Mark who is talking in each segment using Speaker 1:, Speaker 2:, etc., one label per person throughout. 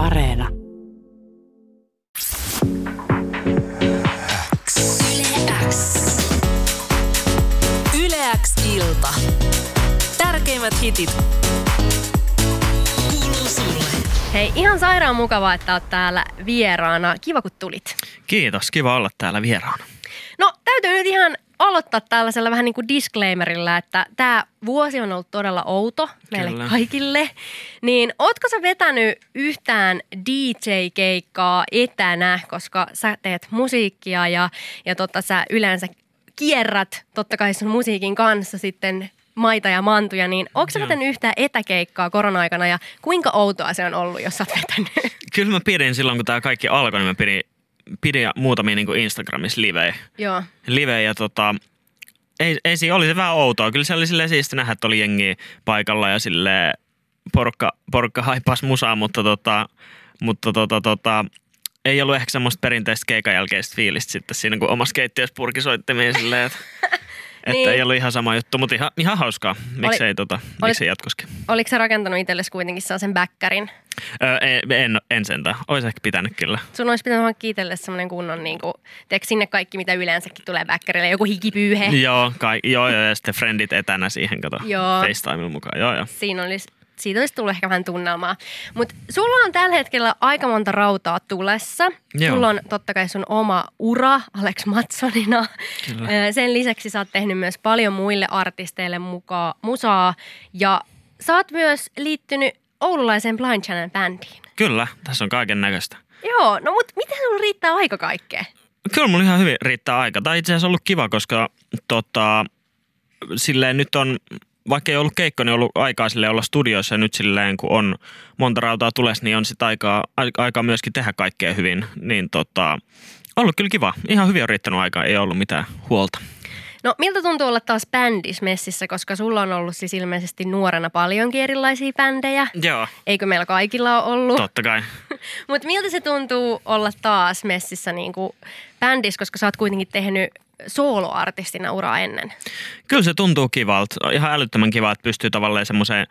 Speaker 1: Areena. Yleäks ilta. Tärkeimmät hitit kuuluu sulle.
Speaker 2: Hei, ihan sairaan mukavaa, että oot täällä vieraana. Kiva, kun tulit.
Speaker 3: Kiitos, kiva olla täällä vieraana.
Speaker 2: No, täytyy nyt ihan aloittaa tällaisella vähän niin kuin disclaimerilla, että tämä vuosi on ollut todella outo meille
Speaker 3: Kyllä.
Speaker 2: kaikille. Niin ootko sä vetänyt yhtään DJ-keikkaa etänä, koska sä teet musiikkia ja, ja totta sä yleensä kierrät totta kai sun musiikin kanssa sitten maita ja mantuja, niin onko sä vetänyt yhtään etäkeikkaa korona-aikana ja kuinka outoa se on ollut, jos sä oot vetänyt?
Speaker 3: Kyllä mä pidin silloin, kun tämä kaikki alkoi, niin mä pidin, pidin muutamia niin Instagramissa livejä.
Speaker 2: Joo.
Speaker 3: livejä ja tota, ei, ei siinä, oli se vähän outoa. Kyllä se oli silleen siisti nähdä, että oli jengi paikalla ja sille porukka, porukka haipas musaa, mutta tota, mutta tota, tota, ei ollut ehkä semmoista perinteistä keikan jälkeistä fiilistä sitten siinä, kun omassa keittiössä purkisoittimia silleen, että, että
Speaker 2: Niin.
Speaker 3: ei ollut ihan sama juttu, mutta ihan, ihan hauskaa. Miksei, tota, miksei jatkoskin.
Speaker 2: Oliko sä rakentanut itsellesi kuitenkin sellaisen bäkkärin?
Speaker 3: Öö, en, en, en sentään. Olisi ehkä pitänyt kyllä.
Speaker 2: Sun olisi pitänyt hankkia itsellesi semmoinen kunnon, niin kuin, teekö sinne kaikki, mitä yleensäkin tulee bäkkärille, joku hikipyyhe.
Speaker 3: Joo, kai, joo, joo, ja sitten friendit etänä siihen, kato,
Speaker 2: Joo.
Speaker 3: FaceTimella mukaan. Joo, joo.
Speaker 2: Siinä olisi, siitä olisi tullut ehkä vähän tunnelmaa. Mutta sulla on tällä hetkellä aika monta rautaa tulessa.
Speaker 3: Joo.
Speaker 2: Sulla on totta kai sun oma ura Alex Matsonina.
Speaker 3: Kyllä.
Speaker 2: Sen lisäksi sä oot tehnyt myös paljon muille artisteille mukaan musaa. Ja sä oot myös liittynyt oululaisen Blind Channel bändiin.
Speaker 3: Kyllä, tässä on kaiken näköistä.
Speaker 2: Joo, no mut miten sulla riittää aika kaikkeen?
Speaker 3: Kyllä mulla ihan hyvin riittää aika. Tai itse asiassa ollut kiva, koska tota, silleen nyt on, vaikka ei ollut keikko, niin ollut aikaa silleen olla studioissa ja nyt silleen kun on monta rautaa tules, niin on sitten aikaa, ai- aikaa myöskin tehdä kaikkea hyvin. Niin tota, ollut kyllä kiva. Ihan hyvin on riittänyt aikaa, ei ollut mitään huolta.
Speaker 2: No miltä tuntuu olla taas bändissä messissä, koska sulla on ollut siis ilmeisesti nuorena paljonkin erilaisia bändejä.
Speaker 3: Joo,
Speaker 2: Eikö meillä kaikilla ole ollut?
Speaker 3: totta kai.
Speaker 2: Mutta miltä se tuntuu olla taas messissä niin kuin bändissä, koska sä oot kuitenkin tehnyt soloartistina uraa ennen.
Speaker 3: Kyllä se tuntuu kivalta. Ihan älyttömän kiva, että pystyy tavallaan semmoisen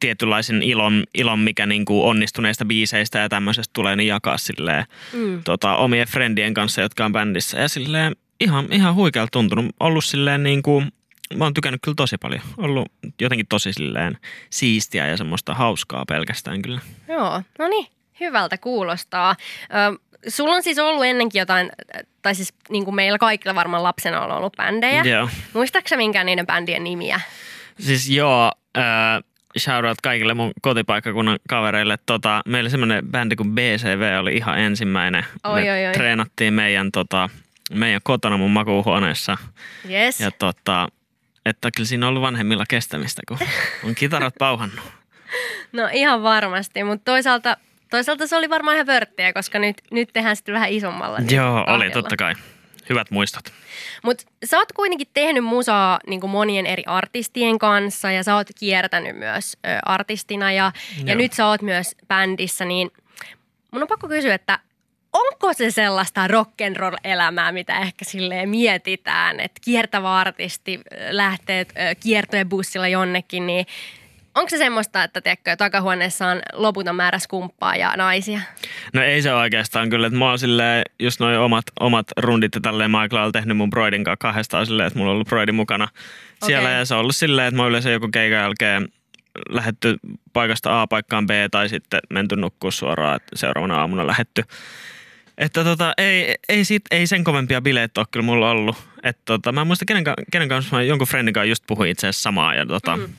Speaker 3: tietynlaisen ilon, ilon mikä niin kuin onnistuneista biiseistä ja tämmöisestä tulee, niin jakaa silleen,
Speaker 2: Mm.
Speaker 3: tota, omien friendien kanssa, jotka on bändissä. Ja silleen ihan, ihan huikealta tuntunut. Ollut silleen niin kuin, mä oon tykännyt kyllä tosi paljon. Ollut jotenkin tosi silleen siistiä ja semmoista hauskaa pelkästään kyllä.
Speaker 2: Joo, no niin, hyvältä kuulostaa. Sulla on siis ollut ennenkin jotain, tai siis niin kuin meillä kaikilla varmaan lapsena on ollut bändejä.
Speaker 3: Joo.
Speaker 2: Muistaaksä minkään niiden bändien nimiä?
Speaker 3: Siis joo, äh, shout out kaikille mun kotipaikkakunnan kavereille. Tota, meillä semmoinen bändi kuin BCV oli ihan ensimmäinen.
Speaker 2: Oi,
Speaker 3: Me
Speaker 2: oi, oi.
Speaker 3: treenattiin meidän, tota, meidän kotona mun makuuhuoneessa.
Speaker 2: Yes.
Speaker 3: Ja tota, että kyllä siinä on ollut vanhemmilla kestämistä, kun on kitarat pauhannut.
Speaker 2: No ihan varmasti, mutta toisaalta, toisaalta se oli varmaan ihan vörttiä, koska nyt, nyt tehdään sitten vähän isommalla. niin
Speaker 3: Joo, oli totta kai. Hyvät muistot.
Speaker 2: Mutta sä oot kuitenkin tehnyt musaa niin kuin monien eri artistien kanssa ja sä oot kiertänyt myös ö, artistina ja, ja nyt sä oot myös bändissä, niin mun on pakko kysyä, että onko se sellaista rock'n'roll-elämää, mitä ehkä silleen mietitään, että kiertävä artisti lähtee kiertojen bussilla jonnekin, niin onko se semmoista, että tiedätkö, takahuoneessa on loputon määrä skumppaa ja naisia?
Speaker 3: No ei se oikeastaan kyllä, että mä oon silleen, just noin omat, omat rundit ja tälleen Michael on tehnyt mun broidin kanssa kahdestaan silleen, että mulla on ollut broidi mukana siellä
Speaker 2: Okei.
Speaker 3: ja se on ollut silleen, että mä oon yleensä joku keikan jälkeen lähetty paikasta A paikkaan B tai sitten menty nukkua suoraan, että seuraavana aamuna lähetty. Että tota, ei, ei, sit, ei sen kovempia bileitä ole kyllä mulla ollut. Että tota, mä en muista kenen, kenen kanssa mä jonkun friendin kanssa just puhuin itse asiassa samaa. Ja tota,
Speaker 2: Mhm.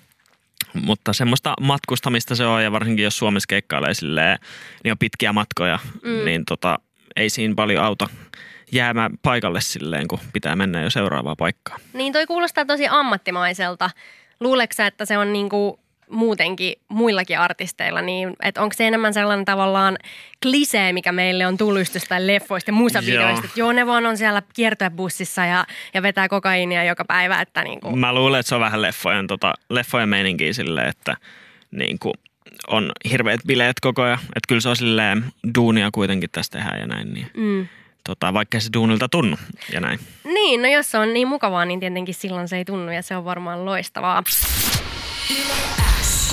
Speaker 3: Mutta semmoista matkustamista se on ja varsinkin jos Suomessa keikkailee silleen, niin on pitkiä matkoja,
Speaker 2: Mm.
Speaker 3: niin tota, ei siinä paljon auta jäämään paikalle silleen, kun pitää mennä jo seuraavaa paikkaa.
Speaker 2: Niin toi kuulostaa tosi ammattimaiselta. Luuleeko että se on niinku muutenkin muillakin artisteilla, niin että onko se enemmän sellainen tavallaan klisee, mikä meille on tullut just leffoista ja musavideoista,
Speaker 3: Joo.
Speaker 2: että joo ne vaan on siellä kiertoebussissa ja, ja vetää kokaiinia joka päivä, että niinku,
Speaker 3: Mä luulen, että se on vähän leffojen, tota, leffojen meininkiä silleen, että niin kuin on hirveät bileet koko ajan. Että kyllä se on silleen duunia kuitenkin tästä tehdään ja näin. Niin,
Speaker 2: mm.
Speaker 3: tota, vaikka se duunilta tunnu ja näin.
Speaker 2: Niin, no jos se on niin mukavaa, niin tietenkin silloin se ei tunnu ja se on varmaan loistavaa.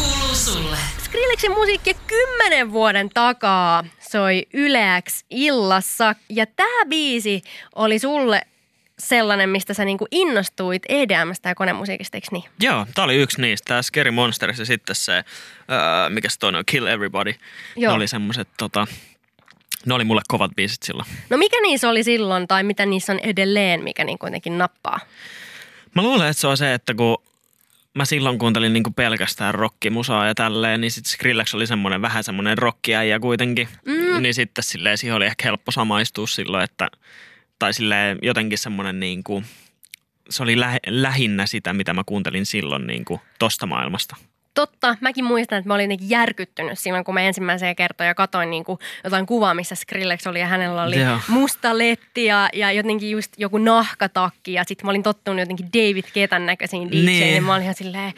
Speaker 1: Kuuluu sulle.
Speaker 2: Skrillexin musiikki kymmenen vuoden takaa soi Yleäks illassa. Ja tämä biisi oli sulle sellainen, mistä sä niinku innostuit EDMstä ja konemusiikista, eikö niin?
Speaker 3: Joo, tää oli yksi niistä. Tää Scary Monsters ja sitten se, öö, mikä se toinen on, Kill Everybody.
Speaker 2: Joo.
Speaker 3: Ne oli semmoset, tota, ne oli mulle kovat biisit silloin.
Speaker 2: No mikä niissä oli silloin tai mitä niissä on edelleen, mikä niin kuitenkin nappaa?
Speaker 3: Mä luulen, että se on se, että kun mä silloin kuuntelin niinku pelkästään rockimusaa ja tälleen, niin sitten Skrillex oli semmoinen vähän semmoinen rockiäijä kuitenkin. Mm. Niin sitten silleen siihen oli ehkä helppo samaistua silloin, että tai silleen jotenkin semmoinen niinku, se oli lä- lähinnä sitä, mitä mä kuuntelin silloin niinku tosta maailmasta.
Speaker 2: Totta, mäkin muistan, että mä olin jotenkin järkyttynyt silloin, kun mä ensimmäisiä kertoja katoin niin kuin jotain kuvaa, missä Skrillex oli ja hänellä oli
Speaker 3: Joo.
Speaker 2: musta letti ja, ja jotenkin just joku nahkatakki ja sitten mä olin tottunut jotenkin David Ketan näköisiin DJiin
Speaker 3: Niin.
Speaker 2: ja mä olin ihan silleen,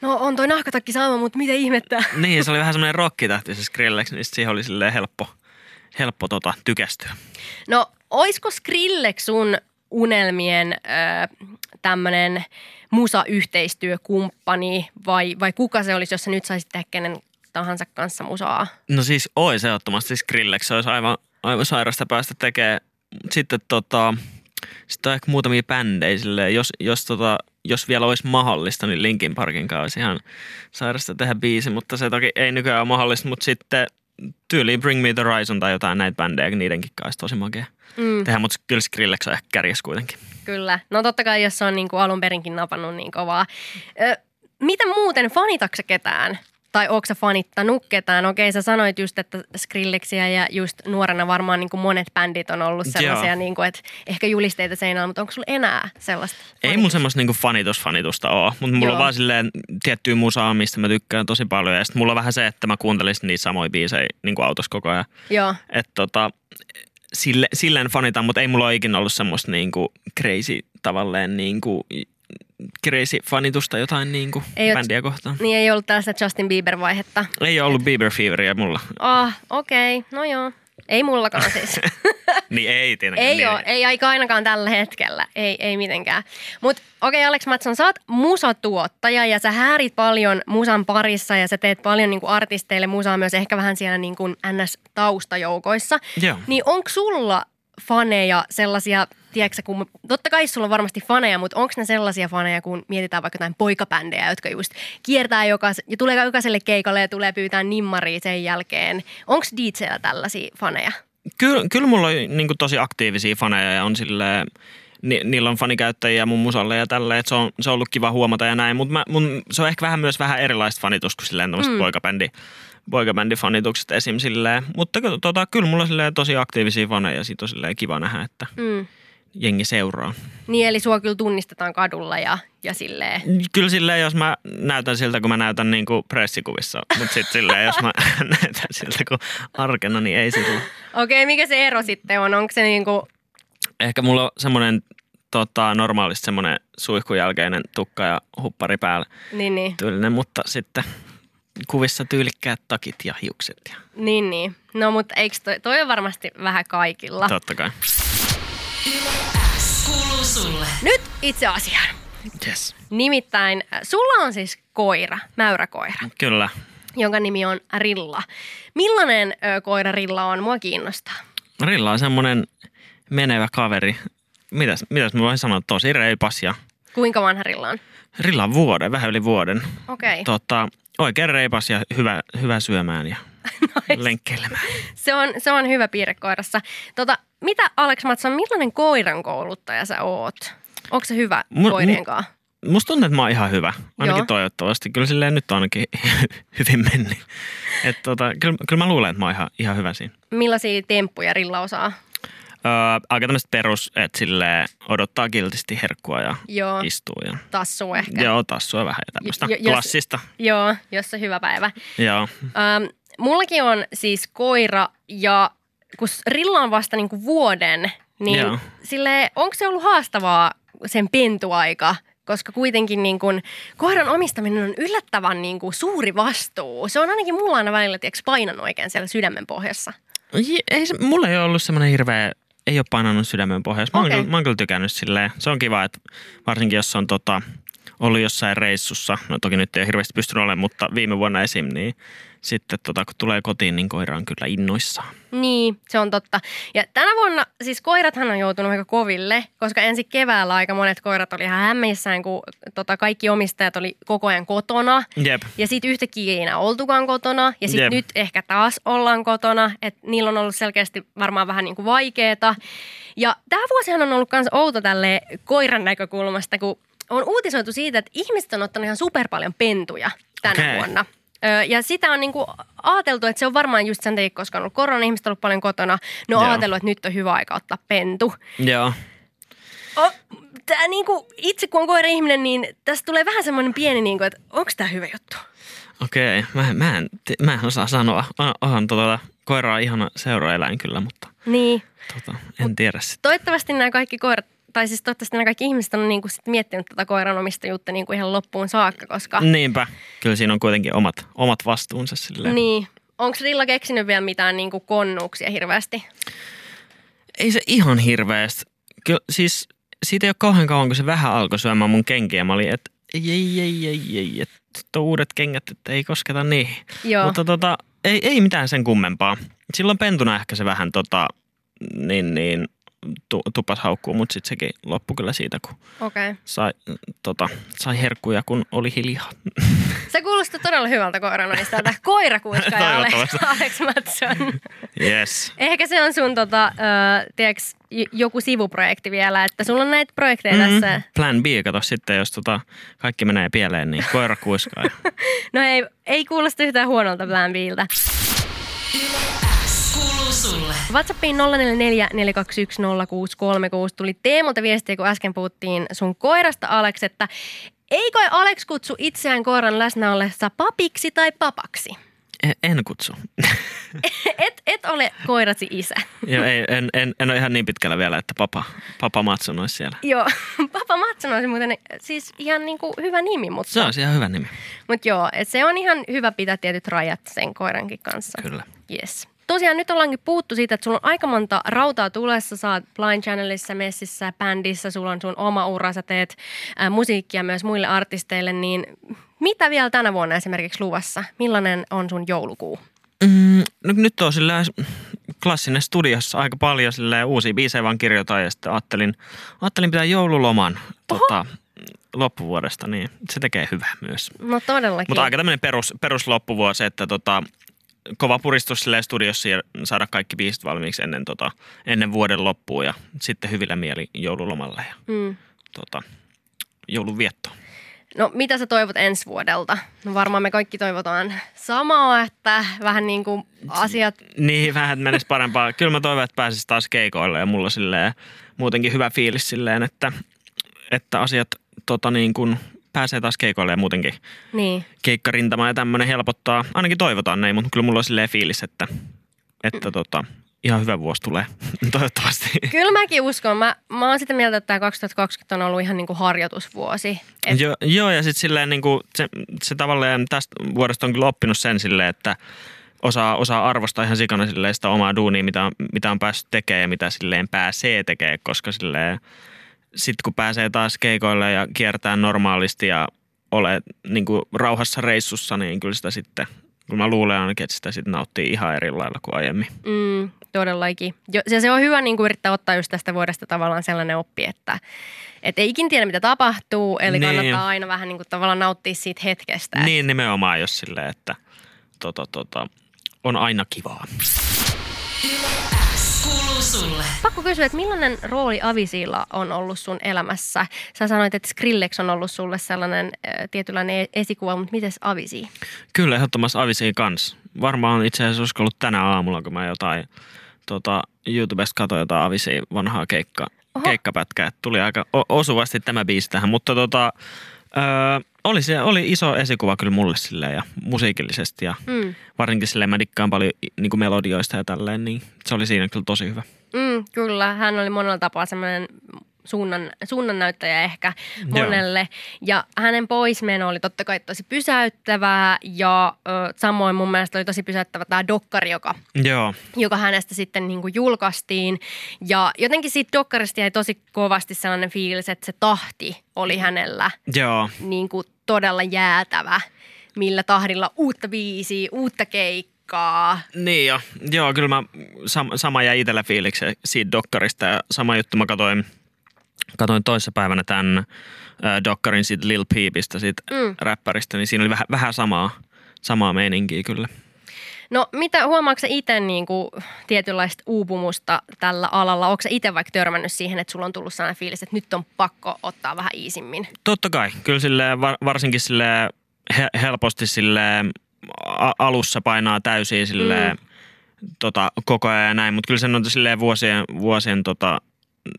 Speaker 2: no on toi nahkatakki sama, mutta mitä ihmettä?
Speaker 3: Niin, se oli vähän semmoinen rockitähti se Skrillex, niin siihen oli silleen helppo, helppo tota, tykästyä.
Speaker 2: No, oisko Skrillex sun unelmien ö, tämmönen musayhteistyökumppani vai, vai kuka se olisi, jos sä nyt saisit tehdä kenen tahansa kanssa musaa?
Speaker 3: No siis ois ehdottomasti Skrillex, se olisi aivan, aivan sairasta päästä tekemään. Sitten tota, sitten on ehkä muutamia bändejä silleen, jos, jos, tota, jos vielä olisi mahdollista, niin Linkin Parkin kanssa olisi ihan sairasta tehdä biisi, mutta se toki ei nykyään ole mahdollista, mutta sitten tyyliin Bring Me The Horizon tai jotain näitä bändejä, niidenkin kanssa tosi makea
Speaker 2: Mm,
Speaker 3: tehdä, mutta kyllä Skrillex on ehkä kärjes kuitenkin.
Speaker 2: kyllä. No totta kai, jos se on niin kuin alun perinkin napannut niin kovaa. Ö, mitä muuten, fanitatko ketään? Tai onko sä fanittanut ketään? Okei, sä sanoit just, että Skrillexia ja just nuorena varmaan niin kuin monet bändit on ollut sellaisia,
Speaker 3: Joo.
Speaker 2: niin kuin, että ehkä julisteita seinällä, mutta onko sulla enää sellaista?
Speaker 3: Ei mulla semmoista niinku fanitusfanitusta ole, mutta mulla
Speaker 2: Joo.
Speaker 3: on vaan silleen tiettyä musaa, mistä mä tykkään tosi paljon. Ja sitten mulla on vähän se, että mä kuuntelisin niitä samoja biisejä niinku autossa koko ajan.
Speaker 2: Joo.
Speaker 3: Että tota, sille, silleen fanitan, mutta ei mulla ole ikinä ollut semmoista niinku crazy tavalleen niinku crazy fanitusta jotain niinku
Speaker 2: Ei oo-
Speaker 3: bändiä kohtaan.
Speaker 2: Niin ei ollut tällaista Justin Bieber-vaihetta.
Speaker 3: Ei ole ollut Bieber Feveria mulla.
Speaker 2: Ah, okei. Okay. No joo. Ei mullakaan siis.
Speaker 3: niin ei tietenkään.
Speaker 2: ei
Speaker 3: niin.
Speaker 2: ole, ei aika ainakaan tällä hetkellä. Ei, ei mitenkään. Mutta okei okay, Alex Matson, sä oot musatuottaja ja sä häärit paljon musan parissa ja sä teet paljon niinku artisteille musaa myös ehkä vähän siellä niinku NS-taustajoukoissa.
Speaker 3: Joo.
Speaker 2: Niin onko sulla faneja sellaisia, tiedätkö, kun, totta kai sulla on varmasti faneja, mutta onko ne sellaisia faneja, kun mietitään vaikka jotain poikabändejä, jotka just kiertää jokas, ja tulee jokaiselle keikalle ja tulee pyytää nimmaria sen jälkeen. Onko DJllä tällaisia faneja?
Speaker 3: Kyllä, kyllä mulla on niin tosi aktiivisia faneja ja on silleen, ni, niillä on fanikäyttäjiä mun musalle ja tälleen, että se on, se on ollut kiva huomata ja näin, mutta se on ehkä vähän myös vähän erilaista fanitusta kuin silleen mm. poikabändi, poikabändifanitukset esim. silleen. Mutta tota, kyllä mulla on silleen tosi aktiivisia faneja ja siitä on silleen kiva nähdä, että
Speaker 2: Mm.
Speaker 3: Jengi seuraa.
Speaker 2: Niin, eli sua kyllä tunnistetaan kadulla ja, ja silleen.
Speaker 3: Kyllä silleen, jos mä näytän siltä, kun mä näytän niin kuin pressikuvissa, mutta sitten silleen, jos mä näytän siltä kuin arkena, niin ei silloin.
Speaker 2: Okei, mikä se ero sitten on? Onko se niinku,
Speaker 3: Ehkä mulla on semmoinen tota, normaalisti semmoinen suihkun jälkeinen tukka ja huppari päällä
Speaker 2: niin niin,
Speaker 3: tyylinen, mutta sitten kuvissa tyylikkäät takit ja hiukset ja
Speaker 2: niin niin. No mutta eikö toi, toi on varmasti vähän kaikilla.
Speaker 3: totta kai.
Speaker 1: Kuuluu sulle.
Speaker 2: Nyt itse asiaan.
Speaker 3: Yes.
Speaker 2: Nimittäin äh, sulla on siis koira, mäyräkoira,
Speaker 3: Kyllä.
Speaker 2: jonka nimi on Rilla. Millainen ö, koira Rilla on? Mua kiinnostaa.
Speaker 3: Rilla on semmoinen menevä kaveri. Mitäs, mitäs mä voin sanoa? Tosi reipas ja
Speaker 2: Kuinka vanha Rilla on?
Speaker 3: Rilla on vuoden, vähän yli vuoden.
Speaker 2: Okei.
Speaker 3: Tota, oikein reipas ja hyvä, hyvä syömään ja lenkkeilemään.
Speaker 2: Se on, se on hyvä piirre koirassa. Tota, mitä Alex Matson, millainen koiran kouluttaja sä oot? Onko se hyvä
Speaker 3: Mu-
Speaker 2: koirien kanssa?
Speaker 3: Musta tuntuu, että mä oon ihan hyvä. Ainakin
Speaker 2: Joo.
Speaker 3: toivottavasti. Kyllä silleen nyt on ainakin hyvin mennyt. Et tota, kyllä, kyllä mä luulen, että mä oon ihan, ihan hyvä siinä.
Speaker 2: Millaisia temppuja Rilla osaa?
Speaker 3: Öö, aika tämmöistä perus, että sille odottaa kiltisti herkkua ja
Speaker 2: Joo,
Speaker 3: istuu. Ja,
Speaker 2: tassu ehkä.
Speaker 3: joo, tassua vähän ja tämmöistä
Speaker 2: Jo- jos-
Speaker 3: klassista.
Speaker 2: Joo, jos se hyvä päivä.
Speaker 3: Joo.
Speaker 2: Ähm, mullakin on siis koira ja kun Rilla on vasta niinku vuoden, niin
Speaker 3: Joo.
Speaker 2: sille onko se ollut haastavaa sen pentuaika? Koska kuitenkin niin kun, koiran omistaminen on yllättävän niin kun, suuri vastuu. Se on ainakin mulla aina välillä tiiäks, painanut oikein siellä sydämen pohjassa.
Speaker 3: Ei, se, mulla ei ole ollut semmoinen hirveä, ei ole painanut sydämen pohjassa. Mä, oon
Speaker 2: Okei.
Speaker 3: kyllä, mä oon kyllä tykännyt silleen. Se on kiva, että varsinkin jos on tota, ollut jossain reissussa, no toki nyt ei ole hirveästi pystynyt olemaan, mutta viime vuonna esim. niin sitten tota, kun tulee kotiin, niin koira on kyllä innoissaan.
Speaker 2: Niin, se on totta. Ja tänä vuonna siis koirathan on joutunut aika koville, koska ensi keväällä aika monet koirat oli ihan hämmeissään, kun tota, kaikki omistajat oli koko ajan kotona.
Speaker 3: Jep.
Speaker 2: Ja sitten yhtäkkiä ei enää oltukaan kotona. Ja sitten nyt ehkä taas ollaan kotona. Että niillä on ollut selkeästi varmaan vähän niin kuin vaikeeta. Ja tämä vuosihan on ollut myös outo tälle koiran näkökulmasta, kun on uutisoitu siitä, että ihmiset on ottanut ihan super paljon pentuja tänä
Speaker 3: Okei.
Speaker 2: vuonna. Ja sitä on niinku ajateltu, että se on varmaan just sen takia, koska on ollut korona, ihmiset on ollut paljon kotona. Ne on
Speaker 3: Joo.
Speaker 2: ajatellut, että nyt on hyvä aika ottaa pentu.
Speaker 3: Joo.
Speaker 2: Oh, tää niinku, itse kun on koira-ihminen, niin tästä tulee vähän semmoinen pieni, niinku, että onko tämä hyvä juttu?
Speaker 3: Okei, mä, mä, en, mä en osaa sanoa. On, onhan tota, koira on ihana seuraeläin kyllä, mutta
Speaker 2: Niin.
Speaker 3: tota, en tiedä sitä.
Speaker 2: Toivottavasti nämä kaikki koirat, tai siis toivottavasti nämä kaikki ihmiset on niinku sit miettinyt tätä koiran omistajuutta niinku ihan loppuun saakka, koska
Speaker 3: Niinpä. Kyllä siinä on kuitenkin omat, omat vastuunsa silleen.
Speaker 2: niin. Onko Rilla keksinyt vielä mitään niinku konnuuksia hirveästi?
Speaker 3: Ei se ihan hirveästi. Kyllä, siis siitä ei ole kauhean kauan, kun se vähän alkoi syömään mun kenkiä. Mä olin, että ei, ei, ei, ei, ei, että uudet kengät, että ei kosketa niihin.
Speaker 2: Joo.
Speaker 3: Mutta tota, ei, ei mitään sen kummempaa. Silloin pentuna ehkä se vähän tota, niin, niin, tu, tupas haukkuu, mutta sitten sekin loppui kyllä siitä, kun
Speaker 2: Okei. Okay.
Speaker 3: sai, tota, sai herkkuja, kun oli hiljaa.
Speaker 2: Se kuulostaa todella hyvältä koiranomistajalta. Koirakuiskaaja Alex. Alex Mattsson.
Speaker 3: Yes.
Speaker 2: Ehkä se on sun tota, ö, tiiäks, joku sivuprojekti vielä, että sulla on näitä projekteja mm-hmm. tässä.
Speaker 3: Plan B, kato sitten, jos tota, kaikki menee pieleen, niin koira kuiskaa.
Speaker 2: No ei, ei kuulosta yhtään huonolta Plan Biltä.
Speaker 1: Sulle.
Speaker 2: WhatsAppiin 044 421 0636 tuli Teemulta viestiä, kun äsken puhuttiin sun koirasta Alex, että eikö Alex kutsu itseään koiran läsnä ollessa papiksi tai papaksi?
Speaker 3: En, en kutsu.
Speaker 2: Et, et ole koirasi isä.
Speaker 3: Joo, ei, en, en, en ole ihan niin pitkällä vielä, että papa, papa Matson olisi siellä.
Speaker 2: Joo, Papa Matson olisi muuten siis ihan niinku hyvä nimi, mutta,
Speaker 3: Se on ihan hyvä nimi.
Speaker 2: mutta joo, et se on ihan hyvä pitää tietyt rajat sen koirankin kanssa.
Speaker 3: Kyllä.
Speaker 2: Yes. Tosiaan nyt ollaankin puhuttu siitä, että sulla on aika monta rautaa tulessa. Sä oot Blind Channelissa, Messissä, bändissä, sulla on sun oma ura, sä teet ää, musiikkia myös muille artisteille. Niin mitä vielä tänä vuonna esimerkiksi luvassa? Millainen on sun joulukuu?
Speaker 3: Mm, no nyt on sillä klassinen studiossa aika paljon silleen uusia biisejä vaan kirjoitan ja sitten ajattelin, ajattelin pitää joululoman tota, loppuvuodesta, niin se tekee hyvää myös.
Speaker 2: No todellakin.
Speaker 3: Mutta aika tämmöinen perus, perus loppuvuosi, että tota, kova puristus silleen studiossa ja saada kaikki biisit valmiiksi ennen, tota, ennen vuoden loppua ja sitten hyvillä mieli joululomalle ja
Speaker 2: Mm.
Speaker 3: tota, joulun viettoon.
Speaker 2: No mitä sä toivot ensi vuodelta? No varmaan me kaikki toivotaan samaa, että vähän niin kuin asiat...
Speaker 3: Niin, vähän että menisi parempaa. Kyllä mä toivon, että pääsisi taas keikoille ja mulla silleen muutenkin hyvä fiilis silleen, että, että asiat tota niin kuin pääsee taas keikoille ja muutenkin
Speaker 2: Niin.
Speaker 3: keikkarintama ja tämmöinen helpottaa. Ainakin toivotaan näin, mutta kyllä mulla on silleen fiilis, että, että tota, ihan hyvä vuosi tulee toivottavasti.
Speaker 2: Kyllä mäkin uskon. Mä, mä oon sitä mieltä, että tämä 2020 on ollut ihan niin kuin harjoitusvuosi. Et,
Speaker 3: Jo, joo, ja sitten silleen niin kuin se, se tavallaan tästä vuodesta on kyllä oppinut sen silleen, että osaa, osaa arvostaa ihan sikana silleen sitä omaa duunia, mitä, mitä on päässyt tekemään ja mitä silleen pääsee tekemään, koska silleen sitten kun pääsee taas keikoille ja kiertää normaalisti ja ole niin kuin rauhassa reissussa, niin kyllä sitä sitten, kun mä luulen ainakin, että sitä sitten nauttii ihan eri lailla kuin aiemmin.
Speaker 2: mm, todellakin. Jo, ja se on hyvä niin kuin yrittää ottaa just tästä vuodesta tavallaan sellainen oppi, että et ei ikin tiedä, mitä tapahtuu. Eli
Speaker 3: Niin.
Speaker 2: kannattaa aina vähän niin kuin tavallaan nauttia siitä hetkestä.
Speaker 3: Niin nimenomaan, jos silleen, että tota, tota, on aina kivaa.
Speaker 1: Kuuluu sulle.
Speaker 2: Pakko kysyä, että millainen rooli Avisilla on ollut sun elämässä? Sä sanoit, että Skrillex on ollut sulle sellainen äh, tietynlainen e- esikuva, mutta miten Avisi?
Speaker 3: Kyllä, ehdottomasti Avisiin kanssa. Varmaan itse asiassa olisiko ollut tänä aamulla, kun mä jotain tota, YouTubesta katsoin jotain Avisiin vanhaa keikka,
Speaker 2: Oho.
Speaker 3: keikkapätkää. Tuli aika o- osuvasti tämä biisi tähän, mutta tota, öö, oli, se, oli iso esikuva kyllä mulle silleen ja musiikillisesti ja
Speaker 2: Mm.
Speaker 3: varsinkin silleen mä dikkaan paljon niin melodioista ja tälleen, niin se oli siinä kyllä tosi hyvä.
Speaker 2: Mm, kyllä, hän oli monella tapaa semmoinen suunnan, suunnannäyttäjä ehkä monelle. Ja hänen poismeno oli totta kai tosi pysäyttävää ja ö, samoin mun mielestä oli tosi pysäyttävä tämä dokkari, joka,
Speaker 3: Joo.
Speaker 2: joka hänestä sitten niin kuin julkaistiin. Ja jotenkin siitä dokkarista jäi tosi kovasti sellainen fiilis, että se tahti oli hänellä
Speaker 3: Joo.
Speaker 2: niin kuin todella jäätävä, millä tahdilla uutta biisiä, uutta keikkaa.
Speaker 3: Niin jo. Joo, kyllä mä sam, sama jäi itsellä fiiliksi siitä dokkarista ja sama juttu mä katoin, katoin toissapäivänä tämän äh, dokkarin siitä Lil Peepistä, siitä
Speaker 2: Mm.
Speaker 3: räppäristä, niin siinä oli vähän, vähän samaa, samaa meininkiä kyllä.
Speaker 2: No mitä, huomaatko itse niin kuin tietynlaista uupumusta tällä alalla? Onko itse vaikka törmännyt siihen, että sulla on tullut sellainen fiilis, että nyt on pakko ottaa vähän iisimmin?
Speaker 3: Totta kai, kyllä sille varsinkin sille he, helposti sille alussa painaa täysin sille
Speaker 2: Mm.
Speaker 3: tota, koko ajan ja näin, mutta kyllä sen on silleen vuosien, vuosien tota,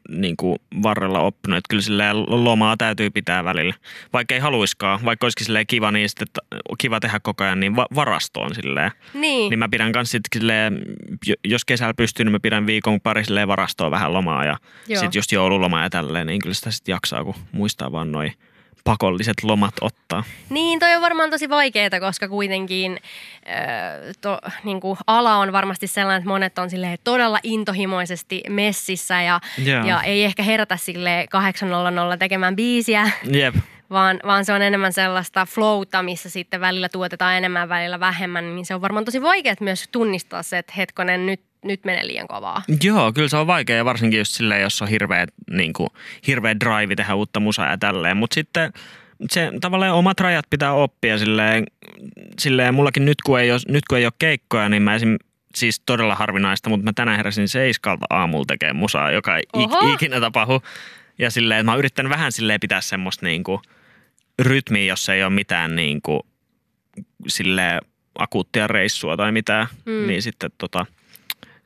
Speaker 3: niin kuin varrella oppinut, että kyllä silleen lomaa täytyy pitää välillä. Vaikka ei haluiskaan, vaikka olisikin silleen kiva, niin sitten, että kiva tehdä koko ajan, niin va- varastoon silleen.
Speaker 2: Niin.
Speaker 3: Niin mä pidän kanssa sitten silleen, jo- jos kesällä pystyy, niin mä pidän viikon pari silleen varastoon vähän lomaa ja sitten just joululoma ja tälleen, niin kyllä sitä sitten jaksaa, kun muistaa vaan noin pakolliset lomat ottaa.
Speaker 2: Niin, toi on varmaan tosi vaikeaa, koska kuitenkin ö, to, niin kuin ala on varmasti sellainen, että monet on silleen todella intohimoisesti messissä ja,
Speaker 3: Joo.
Speaker 2: ja ei ehkä herätä sille 800 tekemään biisiä,
Speaker 3: Jep.
Speaker 2: vaan, vaan se on enemmän sellaista flowta, missä sitten välillä tuotetaan enemmän, välillä vähemmän, niin se on varmaan tosi vaikea myös tunnistaa se, että hetkonen, nyt, nyt menee liian kovaa.
Speaker 3: Joo, kyllä se on vaikea ja varsinkin just silleen, jos on hirveä, niin kuin, hirveä drive tehdä uutta musaa ja tälleen. Mutta sitten se tavallaan omat rajat pitää oppia silleen, silleen mullakin nyt kun, ei ole, nyt kun ei ole keikkoja, niin mä esim, siis todella harvinaista, mutta mä tänään heräsin seiskalta aamulla tekemään musaa, joka ei
Speaker 2: Oho.
Speaker 3: ik, ikinä tapahdu. Ja silleen, että mä oon yrittänyt vähän silleen pitää semmoista niin kuin, rytmiä, jos ei ole mitään niin kuin, silleen akuuttia reissua tai mitään,
Speaker 2: mm.
Speaker 3: niin sitten tota,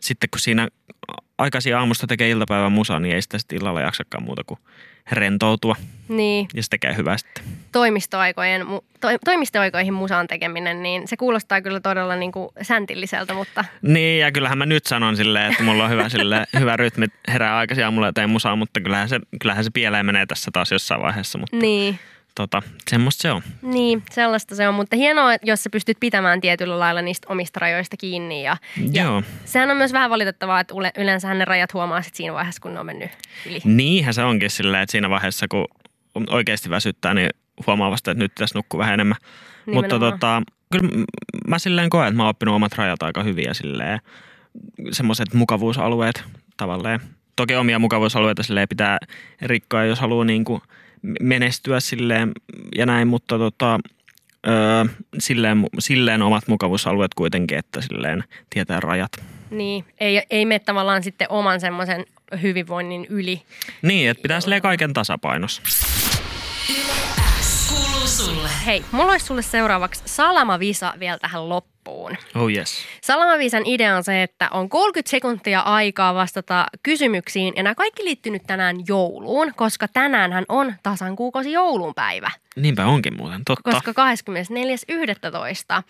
Speaker 3: sitten kun siinä aikaisin aamusta tekee iltapäivän musaa, niin ei sitä sitten illalla jaksakaan muuta kuin rentoutua.
Speaker 2: Niin,
Speaker 3: Ja se tekee hyvää sitten.
Speaker 2: toimistoaikojen, to, toimistoaikoihin musaan tekeminen, niin se kuulostaa kyllä todella niin kuin säntilliseltä, mutta
Speaker 3: Niin, ja kyllähän mä nyt sanon silleen, että mulla on hyvä, silleen, hyvä rytmi, herää aikaisin aamulla ja teen musaa, mutta kyllähän se, kyllähän se pieleen menee tässä taas jossain vaiheessa. Mutta
Speaker 2: niin,
Speaker 3: tota, semmoista se on.
Speaker 2: niin, sellaista se on. Mutta hienoa, jos sä pystyt pitämään tietyllä lailla niistä omista rajoista kiinni. Ja, ja
Speaker 3: Joo.
Speaker 2: sehän on myös vähän valitettavaa, että yle- yleensä ne rajat huomaa sit siinä vaiheessa, kun ne on mennyt yli.
Speaker 3: Niinhän se onkin silleen, että siinä vaiheessa, kun oikeasti väsyttää, niin huomaa vasta, että nyt tässä nukkuu vähän enemmän. Mutta
Speaker 2: Nimenomaan.
Speaker 3: tota, kyllä mä silleen koen, että mä oon oppinut omat rajat aika hyvin ja silleen semmoiset mukavuusalueet tavallaan. Toki omia mukavuusalueita silleen pitää rikkoa, jos haluaa niin kuin menestyä silleen ja näin, mutta tota, öö, silleen, silleen omat mukavuusalueet kuitenkin, että silleen tietää rajat.
Speaker 2: Niin, ei, ei mene tavallaan sitten oman semmoisen hyvinvoinnin yli.
Speaker 3: Niin, että pitää silleen kaiken tasapainossa.
Speaker 2: Hei, mulla olisi sulle seuraavaksi salamavisa vielä tähän loppuun.
Speaker 3: Oh yes.
Speaker 2: Salamaviisan idea on se, että on 30 sekuntia aikaa vastata kysymyksiin ja nämä kaikki liittyy nyt tänään jouluun, koska tänäänhän on tasan kuukausi joulunpäivä,
Speaker 3: Niinpä onkin muuten, totta.
Speaker 2: koska 24.11.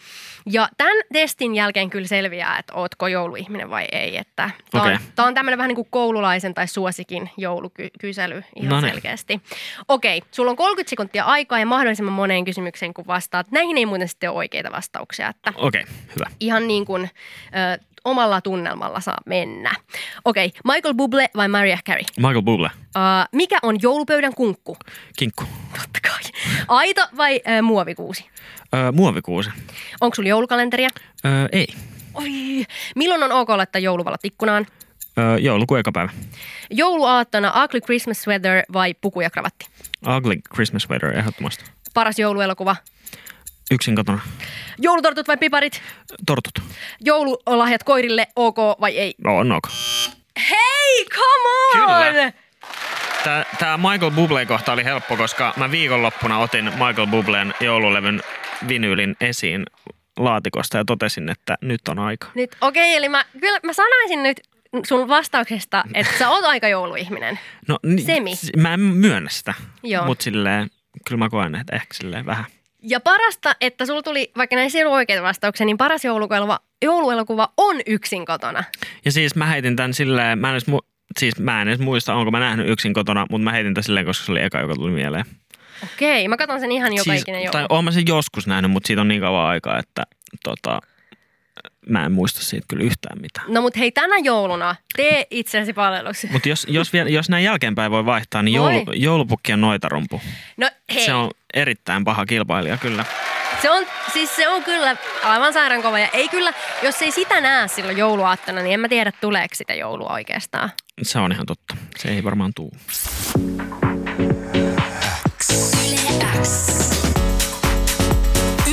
Speaker 2: Ja tämän testin jälkeen kyllä selviää, että ootko jouluihminen vai ei. Että tämä on,
Speaker 3: Okei.
Speaker 2: tää on tämmöinen vähän niin kuin koululaisen tai suosikin joulukysely ihan
Speaker 3: Noniin.
Speaker 2: selkeästi. Okei, sulla on 30 sekuntia aikaa ja mahdollisimman moneen kysymykseen, kun vastaat. Näihin ei muuten sitten ole oikeita vastauksia,
Speaker 3: Okei, okay, hyvä.
Speaker 2: ihan niin kuin ö, omalla tunnelmalla saa mennä. Okei, Michael Bublé vai Mariah Carey?
Speaker 3: Michael Bublé,
Speaker 2: Ö, mikä on joulupöydän kunkku?
Speaker 3: kinkku.
Speaker 2: Totta kai. Aito vai ö, muovikuusi?
Speaker 3: Öö, muovikuusi.
Speaker 2: Onko sulla joulukalenteria?
Speaker 3: Öö, ei.
Speaker 2: Oi, milloin on ok laittaa jouluvalot ikkunaan?
Speaker 3: Öö, joulukuun eka päivä.
Speaker 2: Jouluaattona Ugly Christmas Sweater vai puku ja kravatti?
Speaker 3: Ugly Christmas Sweater ehdottomasti.
Speaker 2: Paras jouluelokuva?
Speaker 3: Yksin kotona.
Speaker 2: Joulutortut vai piparit?
Speaker 3: Tortut.
Speaker 2: Joululahjat koirille ok vai ei?
Speaker 3: No, on ok.
Speaker 2: Hei, come on!
Speaker 3: Kyllä. Tää, tää Michael Bublé-kohta oli helppo, koska mä viikonloppuna otin Michael Bublén joululevyn vinyylin esiin laatikosta ja totesin, että nyt on aika.
Speaker 2: Nyt, okei, eli mä, kyllä mä sanoisin nyt sun vastauksesta, että sä oot aika jouluihminen.
Speaker 3: No,
Speaker 2: Semi.
Speaker 3: Mä en myönnä sitä, mutta silleen, kyllä mä koen, että ehkä silleen vähän.
Speaker 2: Ja parasta, että sulla tuli, vaikka näissä ei ollut oikeita vastauksia, niin paras jouluelokuva, jouluelokuva on yksin kotona.
Speaker 3: Ja siis mä heitin tän silleen, mä en edes mu- siis mä en edes muista, onko mä nähnyt yksin kotona, mutta mä heitin tämän silleen, koska se oli eka, joka tuli mieleen.
Speaker 2: Okei, mä katson sen ihan joka
Speaker 3: siis,
Speaker 2: ikinen joulu.
Speaker 3: tai oon mä sen joskus nähnyt, mutta siitä on niin kauan aikaa, että tota, mä en muista siitä kyllä yhtään mitään.
Speaker 2: No mut hei, tänä jouluna tee itsesi palveluksi.
Speaker 3: Mutta jos, jos, vielä, jos näin jälkeenpäin voi vaihtaa, niin joulu, joulupukki on noitarumpu.
Speaker 2: No hei,
Speaker 3: Se on erittäin paha kilpailija kyllä.
Speaker 2: Se on, siis se on kyllä aivan sairaan kova. Ja ei kyllä, jos ei sitä näe silloin jouluaattona, niin en mä tiedä, tuleeko sitä joulua oikeastaan.
Speaker 3: Se on ihan totta. Se ei varmaan tuu.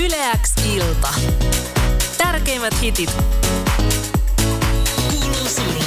Speaker 1: Yle X ilta tärkeimmät hitit. Kuuluu sulle.